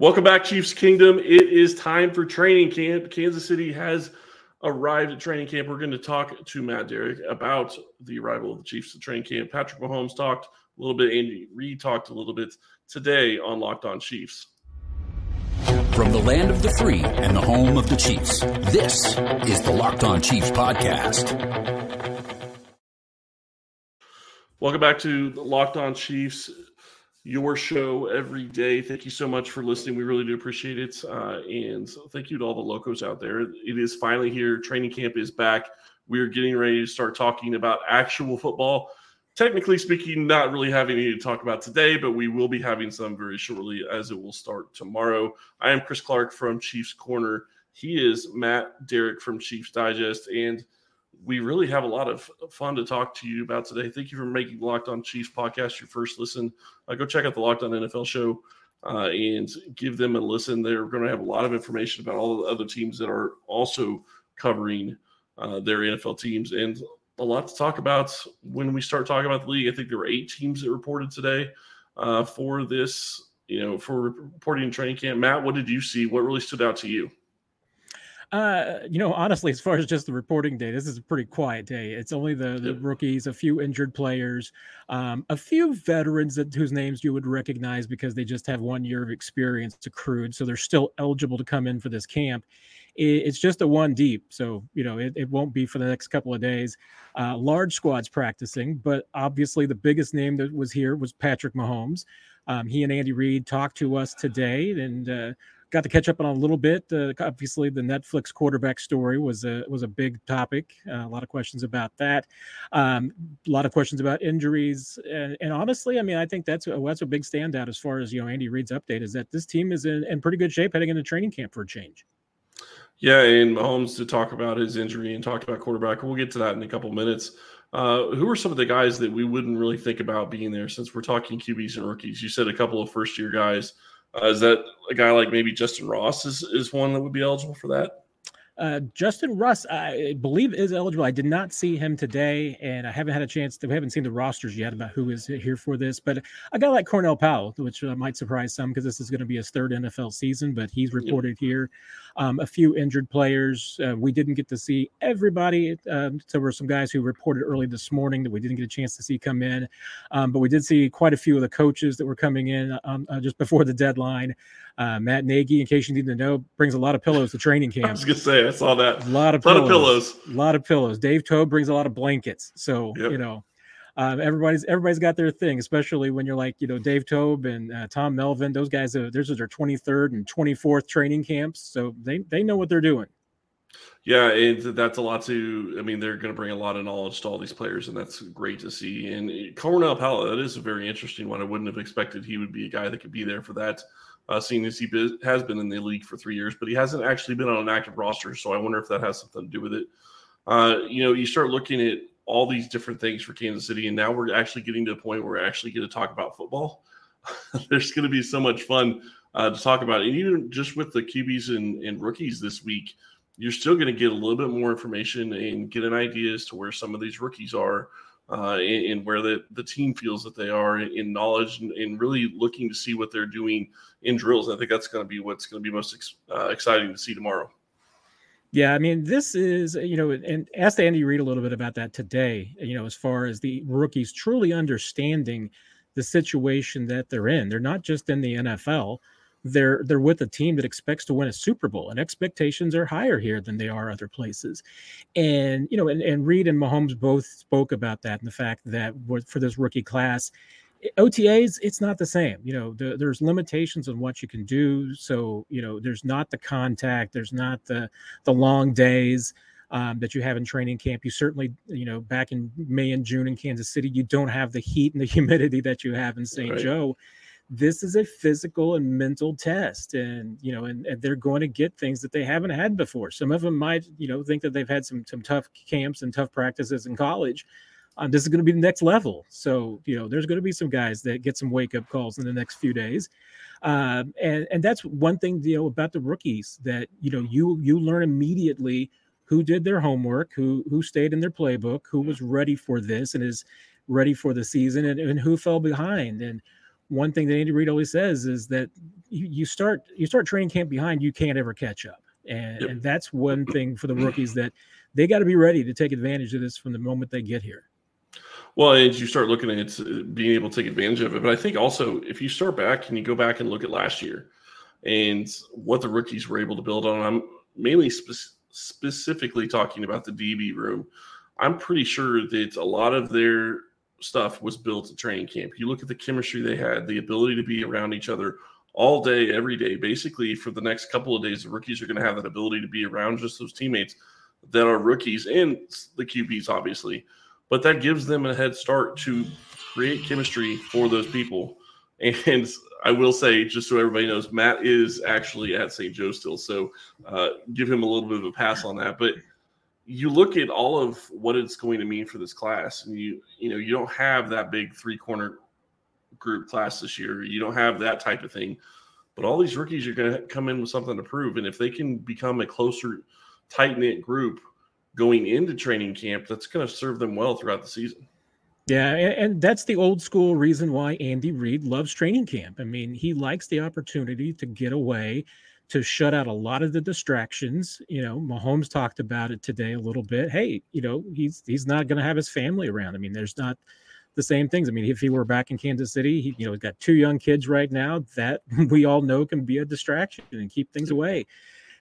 Welcome back, Chiefs Kingdom. It is time for training camp. Kansas City has arrived at training camp. We're going to talk to Matt Derrick about the arrival of the Chiefs to training camp. Patrick Mahomes talked a little bit. Andy Reid talked a little bit today on Locked On Chiefs. From the land of the free and the home of the Chiefs, this is the Locked On Chiefs podcast. Welcome back to Locked On Chiefs your show every day. Thank you so much for listening. We really do appreciate it. Uh, and thank you to all the locos out there. It is finally here. Training camp is back. We are getting ready to start talking about actual football. Technically speaking, not really having any to talk about today, but we will be having some very shortly as it will start tomorrow. I am Chris Clark from Chiefs Corner. He is Matt Derrick from Chiefs Digest. And we really have a lot of fun to talk to you about today. Thank you for making Locked On Chiefs podcast your first listen. Uh, go check out the Locked On NFL show uh, and give them a listen. They're going to have a lot of information about all the other teams that are also covering uh, their NFL teams and a lot to talk about when we start talking about the league. I think there were eight teams that reported today uh, for this, you know, for reporting training camp. Matt, what did you see? What really stood out to you? Uh, you know, honestly, as far as just the reporting day, this is a pretty quiet day. It's only the, the rookies, a few injured players, um, a few veterans that whose names you would recognize because they just have one year of experience accrued, so they're still eligible to come in for this camp. It, it's just a one deep, so you know it, it won't be for the next couple of days. Uh, large squads practicing, but obviously the biggest name that was here was Patrick Mahomes. Um, he and Andy Reid talked to us today, and uh, got to catch up on a little bit. Uh, obviously, the Netflix quarterback story was a was a big topic. Uh, a lot of questions about that. Um, a lot of questions about injuries, and, and, honestly, I mean, I think that's a, that's a big standout as far as you know. Andy Reid's update is that this team is in, in pretty good shape heading into training camp for a change. Yeah, and Mahomes to talk about his injury and talk about quarterback. We'll get to that in a couple minutes. Uh, who are some of the guys that we wouldn't really think about being there since we're talking QBs and rookies? You said a couple of first year guys. Uh, is that a guy like maybe Justyn Ross is, is one that would be eligible for that? Uh, Justyn Ross, I believe, is eligible. I did not see him today, and I haven't had a chance to. We haven't seen the rosters yet about who is here for this. But a guy like Cornell Powell, which uh, might surprise some because this is going to be his third NFL season, but he's reported here. Um, a few injured players. Uh, we didn't get to see everybody. Um, there were some guys who reported early this morning that we didn't get a chance to see come in, um, but we did see quite a few of the coaches that were coming in um, uh, just before the deadline. Uh, Matt Nagy, in case you need to know, brings a lot of pillows to training camp. I was gonna say I saw that. A lot of a lot pillows, of pillows. A lot of pillows. Dave Toub brings a lot of blankets. So yep. you know, um, everybody's everybody's got their thing, especially when you're like you know Dave Toub and uh, Tom Melvin. Those guys, are, those are their 23rd and 24th training camps, so they they know what they're doing. Yeah, and that's a lot to. I mean, they're going to bring a lot of knowledge to all these players, and that's great to see. And Cornell Powell, that is a very interesting one. I wouldn't have expected he would be a guy that could be there for that uh, seeing as he has been in the league for three years, but he hasn't actually been on an active roster. So I wonder if that has something to do with it. Uh, you know, you start looking at all these different things for Kansas City, and now we're actually getting to the point where we're actually going to talk about football. There's going to be so much fun uh, to talk about, and even just with the QBs and, and rookies this week, you're still going to get a little bit more information and get an idea as to where some of these rookies are uh, and, and, where the, the team feels that they are in, knowledge and, and, really looking to see what they're doing in drills. I think that's going to be what's going to be most ex, uh, exciting to see tomorrow. Yeah, I mean, this is, you know, and asked Andy Reid a little bit about that today, you know, as far as the rookies truly understanding the situation that they're in. They're not just in the NFL, they're they're with a team that expects to win a Super Bowl, and expectations are higher here than they are other places. And you know, and, and Reid and Mahomes both spoke about that and the fact that for this rookie class, OTAs, it's not the same. You know, the, there's limitations on what you can do. So, you know, there's not the contact, there's not the the long days um, that you have in training camp. You certainly, you know, back in May and June in Kansas City, you don't have the heat and the humidity that you have in St. Right. Joe this is a physical and mental test and you know and, and, they're going to get things that they haven't had before some of them might you know think that they've had some some tough camps and tough practices in college um, this is going to be the next level so you know there's going to be some guys that get some wake up calls in the next few days um, and and that's one thing you know about the rookies that you know you you learn immediately who did their homework who who stayed in their playbook who was ready for this and is ready for the season and, and who fell behind and one thing that Andy Reid always says is that you, you start you start training camp behind, you can't ever catch up, and yep. and that's one thing for the rookies that they got to be ready to take advantage of this from the moment they get here. Well, as you start looking at being able to take advantage of it, but I think also if you start back and you go back and look at last year and what the rookies were able to build on, I'm mainly spe- specifically talking about the DB room. I'm pretty sure that a lot of their stuff was built at training camp. You look at the chemistry they had, the ability to be around each other all day, every day. Basically, for the next couple of days, the rookies are going to have that ability to be around just those teammates that are rookies and the QBs, obviously. But that gives them a head start to create chemistry for those people. And I will say, just so everybody knows, Matt is actually at St. Joe still. So uh, give him a little bit of a pass on that. But you look at all of what it's going to mean for this class, and you you know you don't have that big three corner group class this year. You don't have that type of thing, but all these rookies are going to come in with something to prove, and if they can become a closer, tight knit group going into training camp, that's going to serve them well throughout the season. Yeah, and that's the old school reason why Andy Reid loves training camp. I mean, he likes the opportunity to get away to shut out a lot of the distractions. You know, Mahomes talked about it today a little bit. Hey, you know, he's he's not going to have his family around. I mean, there's not the same things. I mean, if he were back in Kansas City, he you know, he's got two young kids right now that we all know can be a distraction and keep things away.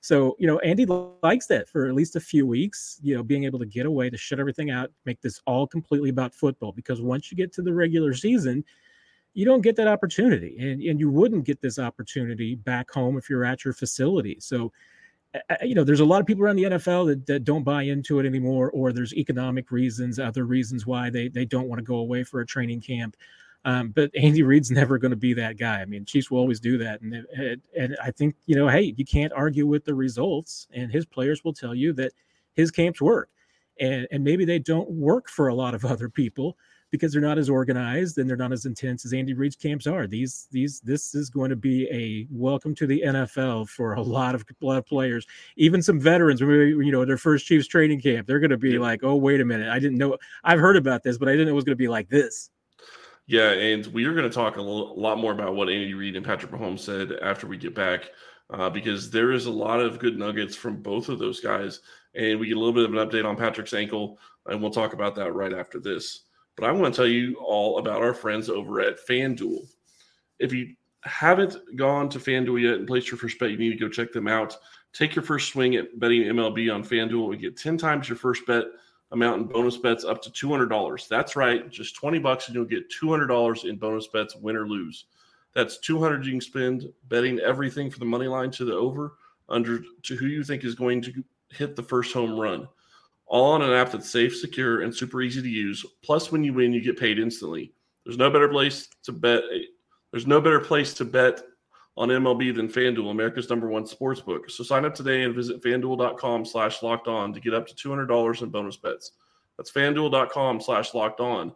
So, you know, Andy likes that for at least a few weeks, you know, being able to get away to shut everything out, make this all completely about football. Because once you get to the regular season, you don't get that opportunity. And, and you wouldn't get this opportunity back home if you're at your facility. So you know there's a lot of people around the nfl that, that don't buy into it anymore or there's economic reasons other reasons why they, they don't want to go away for a training camp um, but Andy Reid's never going to be that guy. I mean, Chiefs will always do that, and and I think you know, hey, you can't argue with the results, and his players will tell you that his camps work, and and maybe they don't work for a lot of other people, because they're not as organized and they're not as intense as Andy Reid's camps are. These these this is going to be a welcome to the NFL for a lot of a lot of players, even some veterans. You know, their first Chiefs training camp, they're going to be like, "Oh, wait a minute, I didn't know. I've heard about this, but I didn't know it was going to be like this." Yeah, and we are going to talk a, lot more about what Andy Reid and Patrick Mahomes said after we get back, uh, because there is a lot of good nuggets from both of those guys, and we get a little bit of an update on Patrick's ankle, and we'll talk about that right after this. But I want to tell you all about our friends over at FanDuel. If you haven't gone to FanDuel yet and placed your first bet, you need to go check them out. Take your first swing at betting MLB on FanDuel and get 10 times your first bet amount in bonus bets up to $200. That's right, just 20 bucks and you'll get $200 in bonus bets, win or lose. That's 200 you can spend betting everything from the money line to the over under to who you think is going to hit the first home run all on an app that's safe, secure, and super easy to use. Plus, when you win, you get paid instantly. There's no better place to bet. There's no better place to bet on MLB than FanDuel, America's number one sports book. So sign up today and visit fanduel.com slash locked on to get up to $200 in bonus bets. That's fanduel.com slash locked on.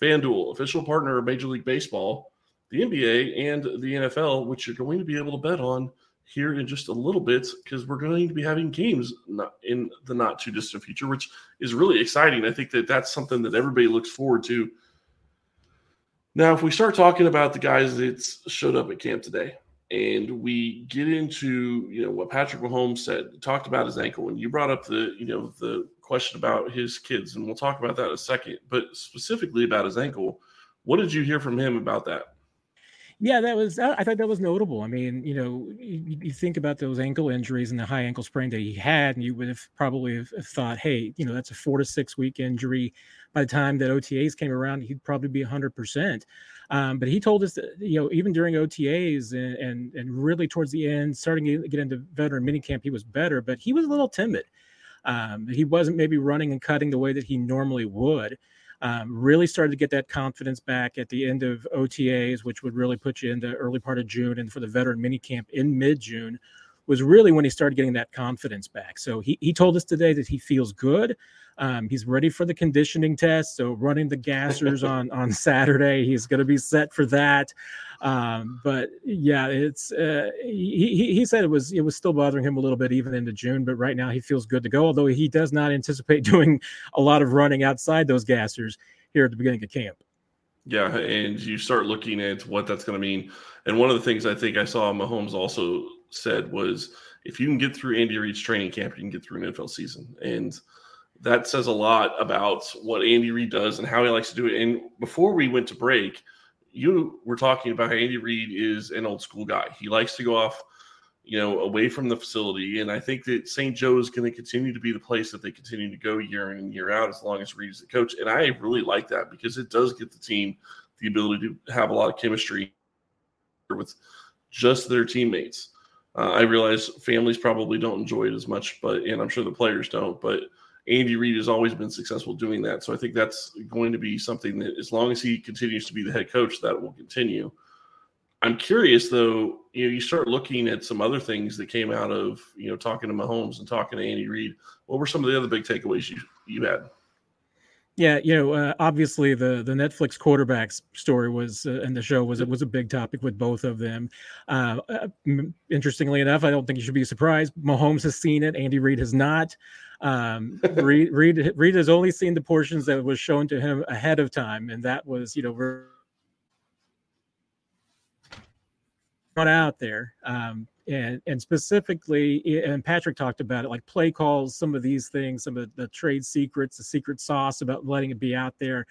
FanDuel, official partner of Major League Baseball, the NBA, and the NFL, which you're going to be able to bet on here in just a little bit because we're going to be having games in the not too distant future, which is really exciting. I think that that's something that everybody looks forward to. Now, if we start talking about the guys that showed up at camp today, and we get into you know what Patrick Mahomes said, talked about his ankle, and you brought up the you know the question about his kids, and we'll talk about that in a second. But specifically about his ankle, what did you hear from him about that? Yeah, that was. I thought that was notable. I mean, you know, you, you, think about those ankle injuries and the high ankle sprain that he had, and you would have probably have thought, hey, you know, that's a four to six week injury. By the time that OTAs came around, he'd probably be hundred percent. Um, but he told us that, you know, even during OTAs and, and and really towards the end, starting to get into veteran minicamp, he was better, but he was a little timid. Um, he wasn't maybe running and cutting the way that he normally would um, really started to get that confidence back at the end of OTAs, which would really put you into early part of June, and for the veteran mini camp in mid June was really when he started getting that confidence back. So he, he told us today that he feels good. Um, he's ready for the conditioning test. So running the gassers on on Saturday, he's going to be set for that. Um, but yeah, it's uh, he, he said it was it was still bothering him a little bit even into June, but right now he feels good to go. Although he does not anticipate doing a lot of running outside those gassers here at the beginning of camp. Yeah, and you start looking at what that's going to mean. And one of the things I think I saw Mahomes also said was if you can get through Andy Reid's training camp, you can get through an NFL season. And that says a lot about what Andy Reid does and how he likes to do it. And before we went to break, you were talking about how Andy Reid is an old school guy. He likes to go off, you know, away from the facility. And I think that St. Joe is going to continue to be the place that they continue to go year in and year out as long as Reid is the coach. And I really like that because it does get the team the ability to have a lot of chemistry with just their teammates. Uh, I realize families probably don't enjoy it as much, but and I'm sure the players don't. But Andy Reid has always been successful doing that, so I think that's going to be something that, as long as he continues to be the head coach, that will continue. I'm curious though. You know, you start looking at some other things that came out of you know talking to Mahomes and talking to Andy Reid. What were some of the other big takeaways you you had? Yeah, you know, uh, obviously the the Netflix quarterbacks story was uh, and the show was it was a big topic with both of them. Uh, uh interestingly enough, I don't think you should be surprised. Mahomes has seen it, Andy Reid has not. Um, Reid, Reid Reid has only seen the portions that was shown to him ahead of time, and that was you know run out there. Um, and and specifically and patrick talked about it like play calls some of these things some of the trade secrets the secret sauce about letting it be out there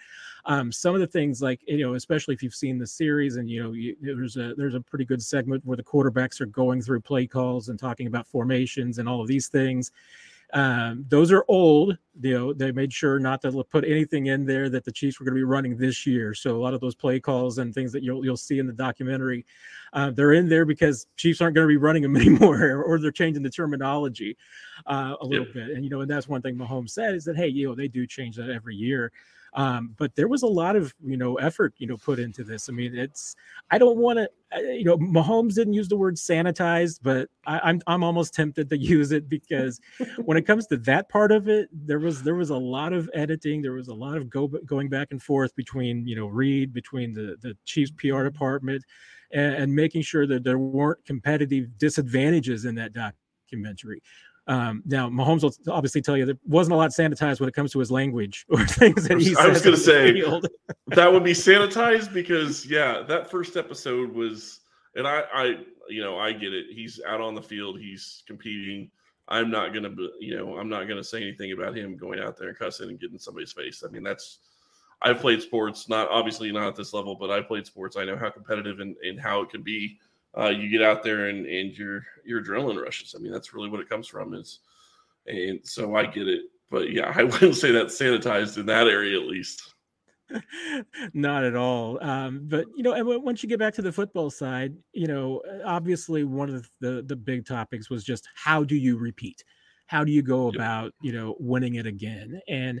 um, some of the things like you know especially if you've seen the series and you know you, there's a there's a pretty good segment where the quarterbacks are going through play calls and talking about formations and all of these things um, those are old. You know, they made sure not to put anything in there that the Chiefs were going to be running this year. So a lot of those play calls and things that you'll you'll see in the documentary, uh, they're in there because Chiefs aren't going to be running them anymore, or they're changing the terminology uh, a little yep. bit. And you know, and that's one thing Mahomes said is that hey, you know, they do change that every year. Um, but there was a lot of you know effort you know put into this. I mean, it's I don't want to you know Mahomes didn't use the word sanitized, but I, I'm I'm almost tempted to use it because when it comes to that part of it, there was there was a lot of editing, there was a lot of go going back and forth between you know Reid, between the the Chiefs PR department, and, and making sure that there weren't competitive disadvantages in that documentary. Um, now, Mahomes will obviously tell you there wasn't a lot sanitized when it comes to his language or things that he. I was going to say that would be sanitized because yeah, that first episode was, and I, I, you know, I get it. He's out on the field, he's competing. I'm not going to, you know, I'm not going to say anything about him going out there and cussing and getting somebody's face. I mean, that's. I've played sports, not obviously not at this level, but I played sports. I know how competitive and, and how it can be uh, you get out there and, and your your adrenaline rushes. I mean, that's really what it comes from. Is and so I get it, but yeah, I wouldn't say that sanitized in that area at least. Not at all. Um, but you know, and once you get back to the football side, you know, obviously one of the the big topics was just how do you repeat how do you go about you know winning it again? And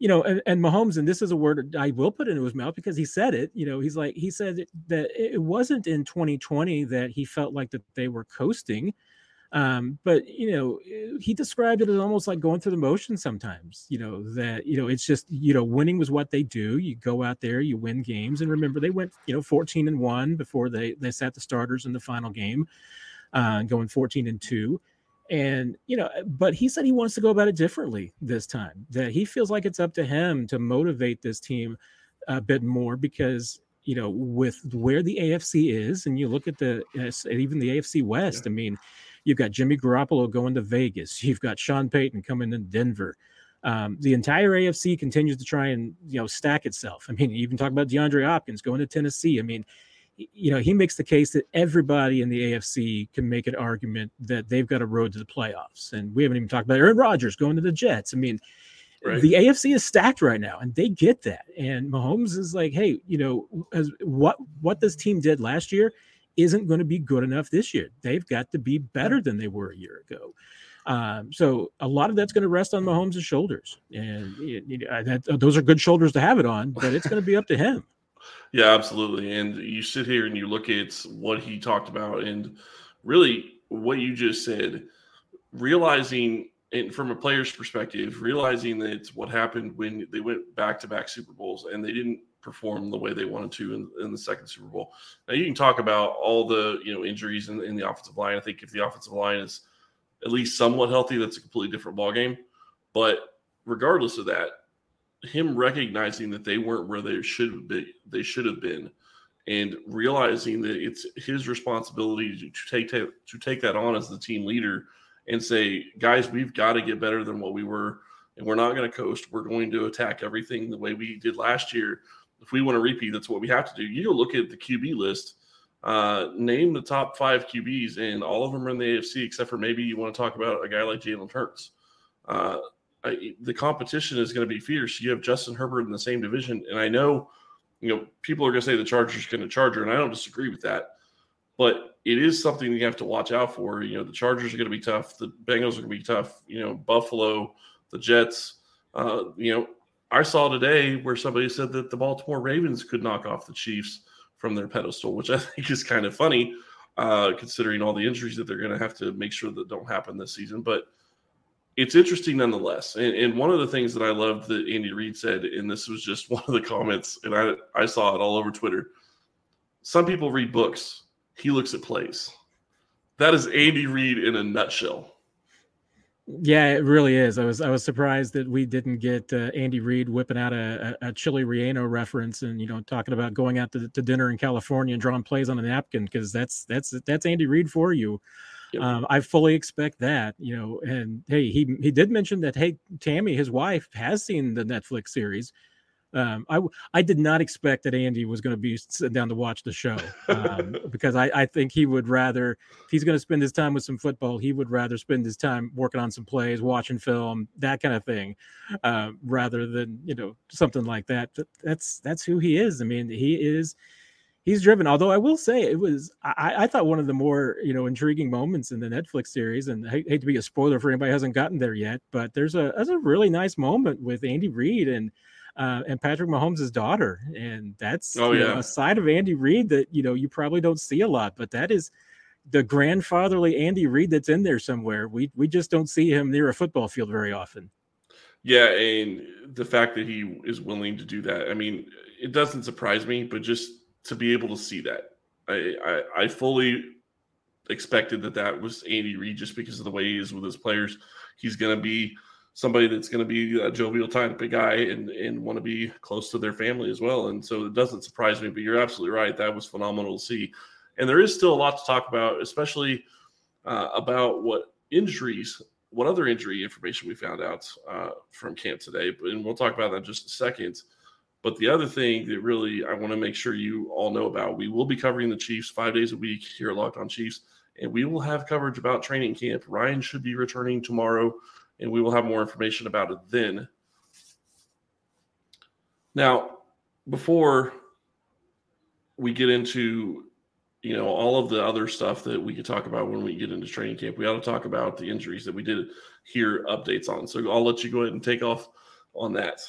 you know and, and mahomes and this is a word i will put into his mouth because he said it you know he's like he said that it wasn't in 2020 that he felt like that they were coasting um, but you know he described it as almost like going through the motions sometimes you know that you know it's just you know winning was what they do you go out there you win games and remember they went you know 14 and 1 before they they sat the starters in the final game uh, going 14 and 2 and, you know, but he said he wants to go about it differently this time, that he feels like it's up to him to motivate this team a bit more because, you know, with where the AFC is, and you look at the, even the AFC West, yeah. I mean, you've got Jimmy Garoppolo going to Vegas, you've got Sean Payton coming to Denver. Um, the entire AFC continues to try and you know stack itself. I mean, you even talk about DeAndre Hopkins going to Tennessee. I mean, you know, he makes the case that everybody in the AFC can make an argument that they've got a road to the playoffs. And we haven't even talked about Aaron Rodgers going to the Jets. I mean, right. the AFC is stacked right now, and they get that. And Mahomes is like, hey, you know, as what what this team did last year isn't going to be good enough this year. They've got to be better than they were a year ago. Um, so a lot of that's going to rest on Mahomes' shoulders, and you know, that, those are good shoulders to have it on. But it's going to be up to him. Yeah, absolutely. And you sit here and you look at what he talked about, and really what you just said, realizing and from a player's perspective, realizing that what happened when they went back to back Super Bowls and they didn't perform the way they wanted to in, in, the second Super Bowl. Now you can talk about all the you know injuries in, in, the offensive line. I think if the offensive line is at least somewhat healthy, that's a completely different ballgame. But regardless of that, him recognizing that they weren't where they should be, they should have been, and realizing that it's his responsibility to, to take to, to take that on as the team leader and say, guys, we've got to get better than what we were, and we're not going to coast. We're going to attack everything the way we did last year. If we want to repeat, that's what we have to do. You look at the QB list. Uh, name the top five QBs, and all of them are in the AFC, except for maybe you want to talk about a guy like Jalen Hurts. Uh, I, the competition is going to be fierce. You have Justin Herbert in the same division, and I know, you know, people are going to say the Chargers going to Charger, and I don't disagree with that. But it is something you have to watch out for. You know, the Chargers are going to be tough. The Bengals are going to be tough. You know, Buffalo, the Jets. Uh, you know, I saw today where somebody said that the Baltimore Ravens could knock off the Chiefs from their pedestal, which I think is kind of funny, uh, considering all the injuries that they're going to have to make sure that don't happen this season. But it's interesting nonetheless. And, and, one of the things that I loved that Andy Reid said, and this was just one of the comments, and I, I saw it all over Twitter. Some people read books, he looks at plays. That is Andy Reid in a nutshell. Yeah, it really is. I was I was surprised that we didn't get uh, Andy Reid whipping out a, a, a Chili Relleno reference and you know talking about going out to, to dinner in California and drawing plays on a napkin because that's that's that's Andy Reid for you. Yep. Um, I fully expect that, you know. And hey, he he did mention that hey, Tammy, his wife, has seen the Netflix series. Um, I I did not expect that Andy was going to be sitting down to watch the show um, because I, I think he would rather if he's going to spend his time with some football, he would rather spend his time working on some plays, watching film, that kind of thing, uh, rather than you know something like that. That's that's who he is. I mean, he is he's driven. Although I will say it was, I, I, thought one of the more you know intriguing moments in the Netflix series, and I hate to be a spoiler for anybody who hasn't gotten there yet, but there's a there's a really nice moment with Andy Reid and uh, and Patrick Mahomes' daughter, and that's oh, yeah. know, a side of Andy Reid that you know you probably don't see a lot, but that is the grandfatherly Andy Reid that's in there somewhere. We we just don't see him near a football field very often. Yeah, and the fact that he is willing to do that, I mean, it doesn't surprise me, but just to be able to see that. I, I, I fully expected that that was Andy Reid just because of the way he is with his players. He's going to be somebody that's going to be a jovial type of guy and, and want to be close to their family as well. And so it doesn't surprise me, but you're absolutely right. That was phenomenal to see. And there is still a lot to talk about, especially uh, about what injuries, what other injury information we found out uh, from camp today. And we'll talk about that in just a second. But the other thing that really I want to make sure you all know about, we will be covering the Chiefs five days a week here at Locked On Chiefs, and we will have coverage about training camp. Ryan should be returning tomorrow, and we will have more information about it then. Now, before we get into you know all of the other stuff that we could talk about when we get into training camp, we ought to talk about the injuries that we did hear updates on. So I'll let you go ahead and take off on that.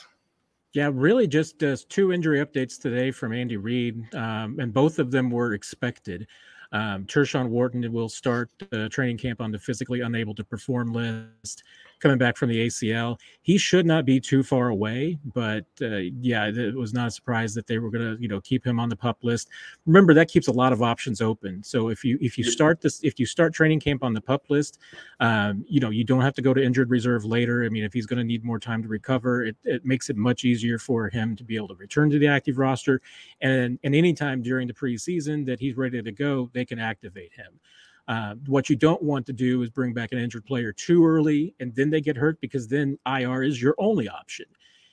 Yeah, really just uh, two injury updates today from Andy Reid, um, and both of them were expected. Um, Tershawn Wharton will start uh, training camp on the physically unable to perform list coming back from the ACL. He should not be too far away, but uh, yeah, it was not a surprise that they were going to, you know, keep him on the pup list. Remember that keeps a lot of options open. So if you if you start this if you start training camp on the pup list, um, you know, you don't have to go to injured reserve later. I mean, if he's going to need more time to recover, it, it makes it much easier for him to be able to return to the active roster, and and anytime during the preseason that he's ready to go, they can activate him. Uh, what you don't want to do is bring back an injured player too early and then they get hurt because then IR is your only option.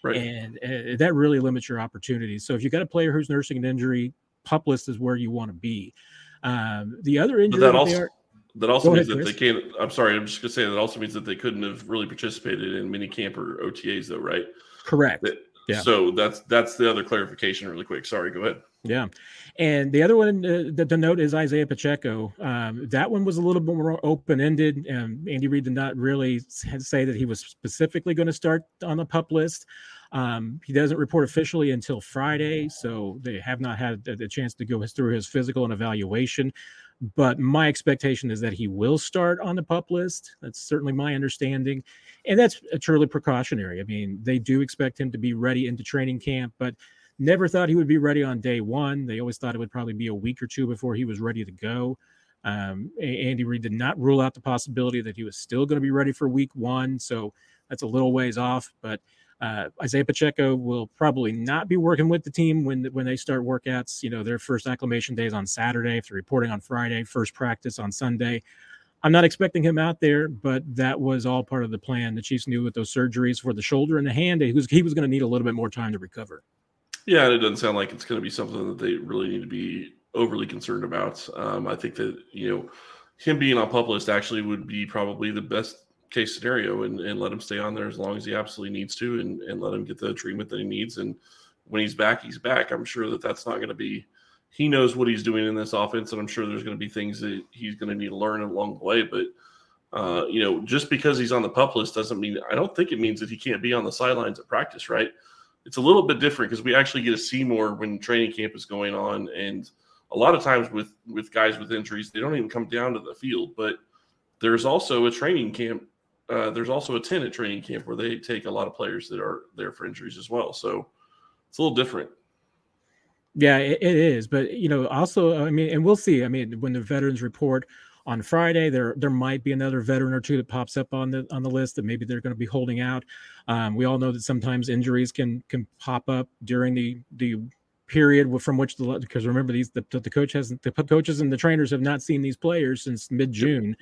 Right. And uh, that really limits your opportunities. So if you've got a player who's nursing an injury, pup list is where you want to be. Um, the other injury that, that also, are, that also means ahead, that Chris. they can't. I'm sorry, I'm just gonna say that also means that they couldn't have really participated in mini camp or OTAs, though, right? Correct. That, yeah. So that's that's the other clarification, really quick. Sorry, go ahead. Yeah, and the other one uh, the, the note is Isaiah Pacheco. Um, that one was a little bit more open ended. and Andy Reid did not really say that he was specifically going to start on the pup list. Um, he doesn't report officially until Friday, so they have not had the chance to go through his physical and evaluation. But my expectation is that he will start on the pup list. That's certainly my understanding and that's truly precautionary. I mean, they do expect him to be ready into training camp, but never thought he would be ready on day one. They always thought it would probably be a week or two before he was ready to go. Um, Andy Reid did not rule out the possibility that he was still going to be ready for week one, so that's a little ways off. But Uh, Isaiah Pacheco will probably not be working with the team when when they start workouts. You know, their first acclimation day is on Saturday. If they're reporting on Friday, first practice on Sunday. I'm not expecting him out there, but that was all part of the plan. The Chiefs knew with those surgeries for the shoulder and the hand, he was he was going to need a little bit more time to recover. Yeah, and it doesn't sound like it's going to be something that they really need to be overly concerned about. Um, I think that you know him being on pup list actually would be probably the best case scenario and, and let him stay on there as long as he absolutely needs to and, and let him get the treatment that he needs. And when he's back, he's back. I'm sure that that's not going to be, he knows what he's doing in this offense. And I'm sure there's going to be things that he's going to need to learn along the way. But, uh, you know, just because he's on the pup list doesn't mean, I don't think it means that he can't be on the sidelines at practice, right? It's a little bit different because we actually get to see more when training camp is going on. And a lot of times with, with guys with injuries, they don't even come down to the field, but there's also a training camp uh, there's also a tenant training camp where they take a lot of players that are there for injuries as well. So it's a little different. Yeah, it, it is. But you know, also, I mean, and we'll see. I mean, when the veterans report on Friday, there there might be another veteran or two that pops up on the on the list that maybe they're going to be holding out. Um, we all know that sometimes injuries can can pop up during the the period from which the because remember these the, the coach hasn't the coaches and the trainers have not seen these players since mid-june.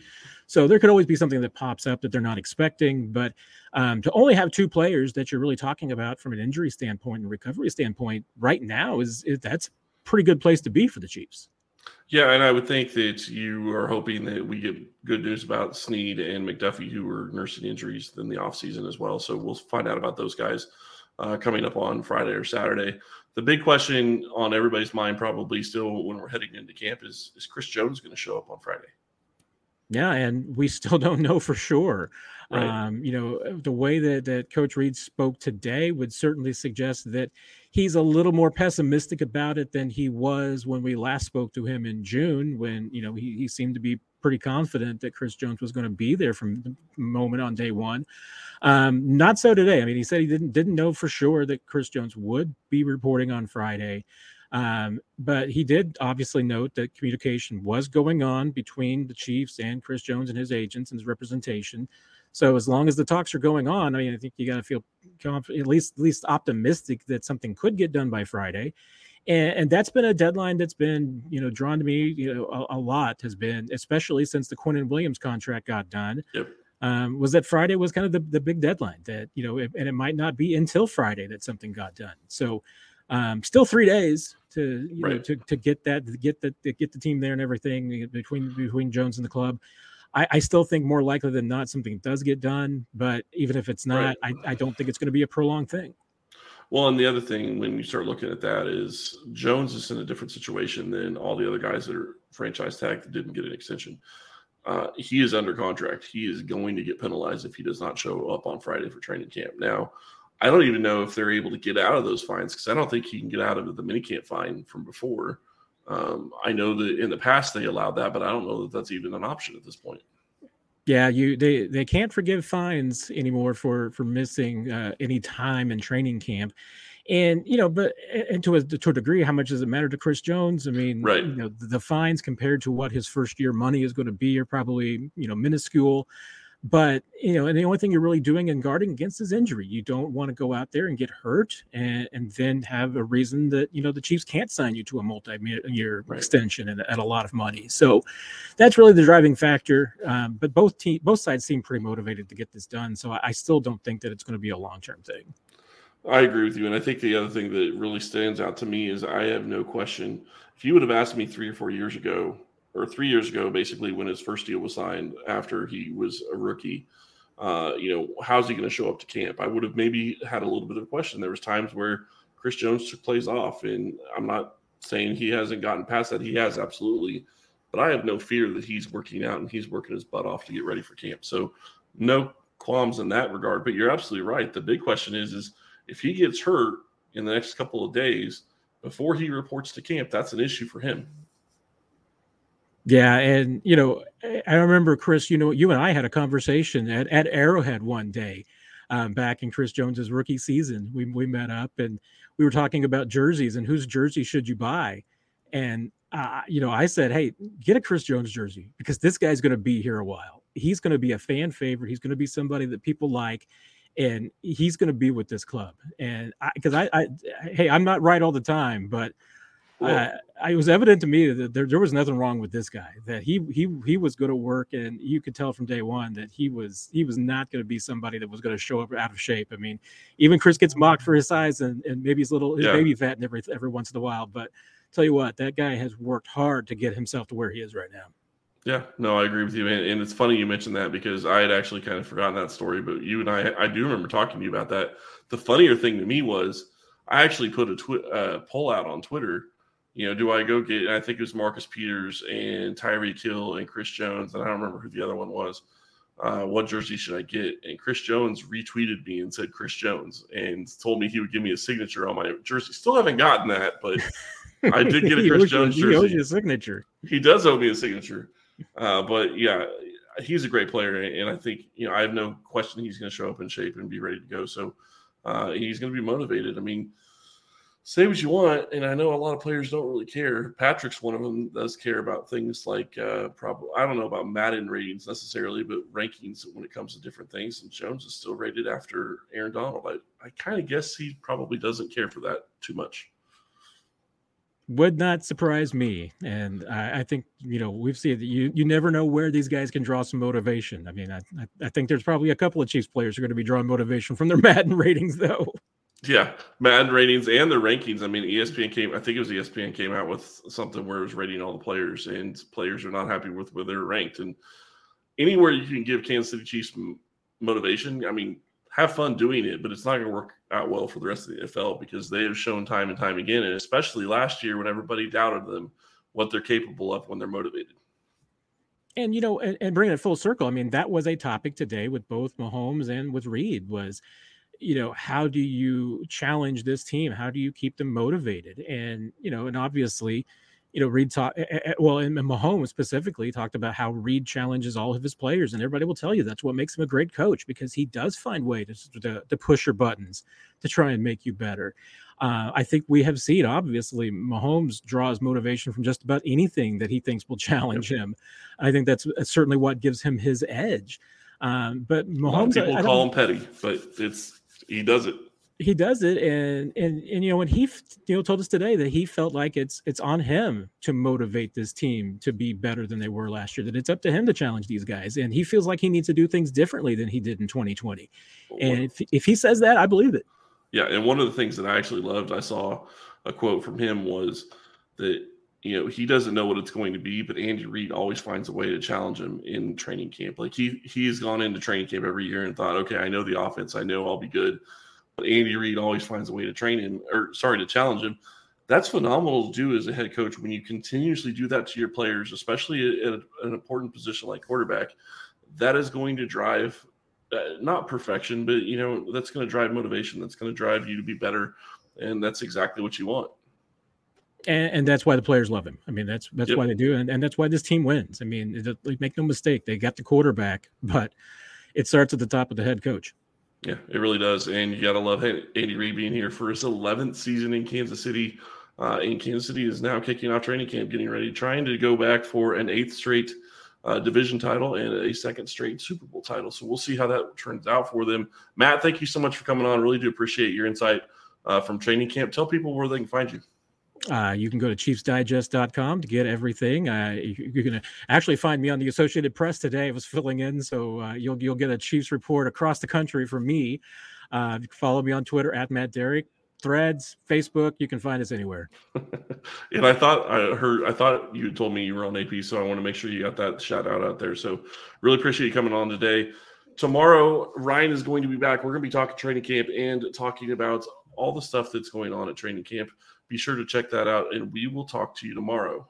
So there could always be something that pops up that they're not expecting but um, to only have two players that you're really talking about from an injury standpoint and recovery standpoint right now is, is that's a pretty good place to be for the chiefs yeah, and I would think that you are hoping that we get good news about Sneed and McDuffie, who were nursing injuries in the offseason as well. So we'll find out about those guys uh, coming up on Friday or Saturday the big question on everybody's mind, probably still when we're heading into camp, is is Chris Jones going to show up on Friday? Yeah, and we still don't know for sure. Right. Um, you know, the way that, that Coach Reid spoke today would certainly suggest that he's a little more pessimistic about it than he was when we last spoke to him in June, when, you know, he, he seemed to be pretty confident that Chris Jones was going to be there from the moment on day one. Um, not so today. I mean, he said he didn't didn't know for sure that Chris Jones would be reporting on Friday. Um, but he did obviously note that communication was going on between the Chiefs and Chris Jones and his agents and his representation. So as long as the talks are going on, I mean, I think you got to feel at least at least optimistic that something could get done by Friday. And, and, that's been a deadline that's been you know drawn to me you know a, a lot has been especially since the Quinnen Williams contract got done. Yep um, was that Friday was kind of the, the big deadline that, you know, and it might not be until Friday that something got done. So um, still three days to, you right. know, to, to get that, to get the, to get the team there and everything between, between Jones and the club. I, I, still think more likely than not something does get done, but even if it's not, right. I, I don't think it's going to be a prolonged thing. Well, and the other thing when you start looking at that is Jones is in a different situation than all the other guys that are franchise tagged that didn't get an extension uh, he is under contract. He is going to get penalized if he does not show up on Friday for training camp. Now, I don't even know if they're able to get out of those fines because I don't think he can get out of the minicamp fine from before. Um, I know that in the past they allowed that, but I don't know that that's even an option at this point. Yeah, you they they can't forgive fines anymore for for missing uh, any time in training camp and you know, but and to a to a degree, how much does it matter to Chris Jones? I mean, right. you know, the, the fines compared to what his first year money is going to be are probably you know minuscule. But you know, and the only thing you're really doing in guarding against is injury. You don't want to go out there and get hurt and and then have a reason that you know the Chiefs can't sign you to a multi-year right. extension and at a lot of money. So that's really the driving factor. Um, but both team, both sides seem pretty motivated to get this done. So I, I still don't think that it's going to be a long-term thing. I agree with you. And I think the other thing that really stands out to me is I have no question. If you would have asked me three or four years ago, or three years ago, basically when his first deal was signed after he was a rookie, uh, you know, how's he going to show up to camp? I would have maybe had a little bit of a question. There was times where Chris Jones took plays off, and I'm not saying he hasn't gotten past that. He has absolutely, but I have no fear that he's working out and he's working his butt off to get ready for camp. So no qualms in that regard. But you're absolutely right. The big question is, is if he gets hurt in the next couple of days before he reports to camp, that's an issue for him. Yeah, and you know, I remember Chris. You know, you and I had a conversation at, at Arrowhead one day um, back in Chris Jones's rookie season. We we met up and we were talking about jerseys and whose jersey should you buy. And uh, you know, I said, hey, get a Chris Jones jersey because this guy's going to be here a while. He's going to be a fan favorite. He's going to be somebody that people like and he's going to be with this club. And because I, I, I, hey, I'm not right all the time, but uh, it was evident to me that there, there was nothing wrong with this guy. That he he he was going to work, and you could tell from day one that he was he was not going to be somebody that was going to show up out of shape. I mean, even Chris gets mocked for his size and, and maybe his little his yeah. baby fat and every every once in a while. But tell you what, that guy has worked hard to get himself to where he is right now. Yeah, no, I agree with you, and, and it's funny you mentioned that because I had actually kind of forgotten that story, but you and I, I do remember talking to you about that. The funnier thing to me was I actually put a twi- uh, poll out on Twitter you know, do I go get? I think it was Marcus Peters and Tyreek Hill and Chris Jones, and I don't remember who the other one was. Uh, what jersey should I get? And Chris Jones retweeted me and said Chris Jones and told me he would give me a signature on my jersey. Still haven't gotten that, but I did get a Chris Jones jersey. He owes you a signature. He does owe me a signature. Uh, but yeah, he's a great player, and I think you know I have no question he's going to show up in shape and be ready to go. So uh, he's going to be motivated. I mean say what you want, and I know a lot of players don't really care. Patrick's one of them does care about things like uh, probably I don't know about Madden ratings necessarily, but rankings when it comes to different things. And Jones is still rated after Aaron Donald. I, I kind of guess he probably doesn't care for that too much. Would not surprise me, and I, I think you know we've seen that you you never know where these guys can draw some motivation. I mean, I I think there's probably a couple of Chiefs players who are going to be drawing motivation from their Madden ratings, though. Yeah, Madden ratings and the rankings. I mean, ESPN came. I think it was ESPN came out with something where it was rating all the players, and players are not happy with where they're ranked. And anywhere you can give Kansas City Chiefs motivation, I mean, have fun doing it, but it's not going to work out well for the rest of the NFL because they have shown time and time again, and especially last year when everybody doubted them, what they're capable of when they're motivated. And you know, and, and bringing it full circle, I mean, that was a topic today with both Mahomes and with Reid was you know, how do you challenge this team? How do you keep them motivated? And, you know, and obviously, you know, Reid talked, eh, eh, eh, well, and Mahomes specifically talked about how Reid challenges all of his players. And everybody will tell you that's what makes him a great coach because he does find ways to, to, to push your buttons to try and make you better. Uh, I think we have seen, obviously, Mahomes draws motivation from just about anything that he thinks will challenge him. I think that's certainly what gives him his edge. Um, but Mahomes, people I, I call him petty, but it's he does it. He does it, and and and you know when he you know told us today that he felt like it's it's on him to motivate this team to be better than they were last year. That it's up to him to challenge these guys, and he feels like he needs to do things differently than he did in 2020. And if if he says that, I believe it. Yeah, and one of the things that I actually loved, I saw a quote from him was that you know, he doesn't know what it's going to be, but Andy Reid always finds a way to challenge him in training camp. Like he he's gone into training camp every year and thought, okay, I know the offense, I know I'll be good. But Andy Reid always finds a way to train him, or sorry, to challenge him. That's phenomenal to do as a head coach when you continuously do that to your players, especially at an important position like quarterback. That is going to drive uh, not perfection, but you know that's going to drive motivation. That's going to drive you to be better, and that's exactly what you want and, and, that's why the players love him. I mean, that's that's yep. why they do, and, and that's why this team wins. I mean, it, make no mistake, they got the quarterback, but it starts at the top of the head coach. Yeah, it really does, and you got to love Andy Reid being here for his 11th season in Kansas City. Uh, and Kansas City is now kicking off training camp, getting ready, trying to go back for an eighth straight uh, division title and a second straight Super Bowl title. So we'll see how that turns out for them. Matt, thank you so much for coming on. Really do appreciate your insight uh, from training camp. Tell people where they can find you. Uh, you can go to chiefsdigest.com to get everything. Uh, you, going to actually find me on the Associated Press today. I was filling in, so uh, you'll you'll get a Chiefs report across the country from me. Uh, follow me on Twitter at Matt Derrick. Threads, Facebook, you can find us anywhere. and I thought I heard, I thought you told me you were on AP, so I want to make sure you got that shout out out there. So really appreciate you coming on today. Tomorrow, Ryan is going to be back. We're going to be talking training camp and talking about all the stuff that's going on at training camp. Be sure to check that out, and we will talk to you tomorrow.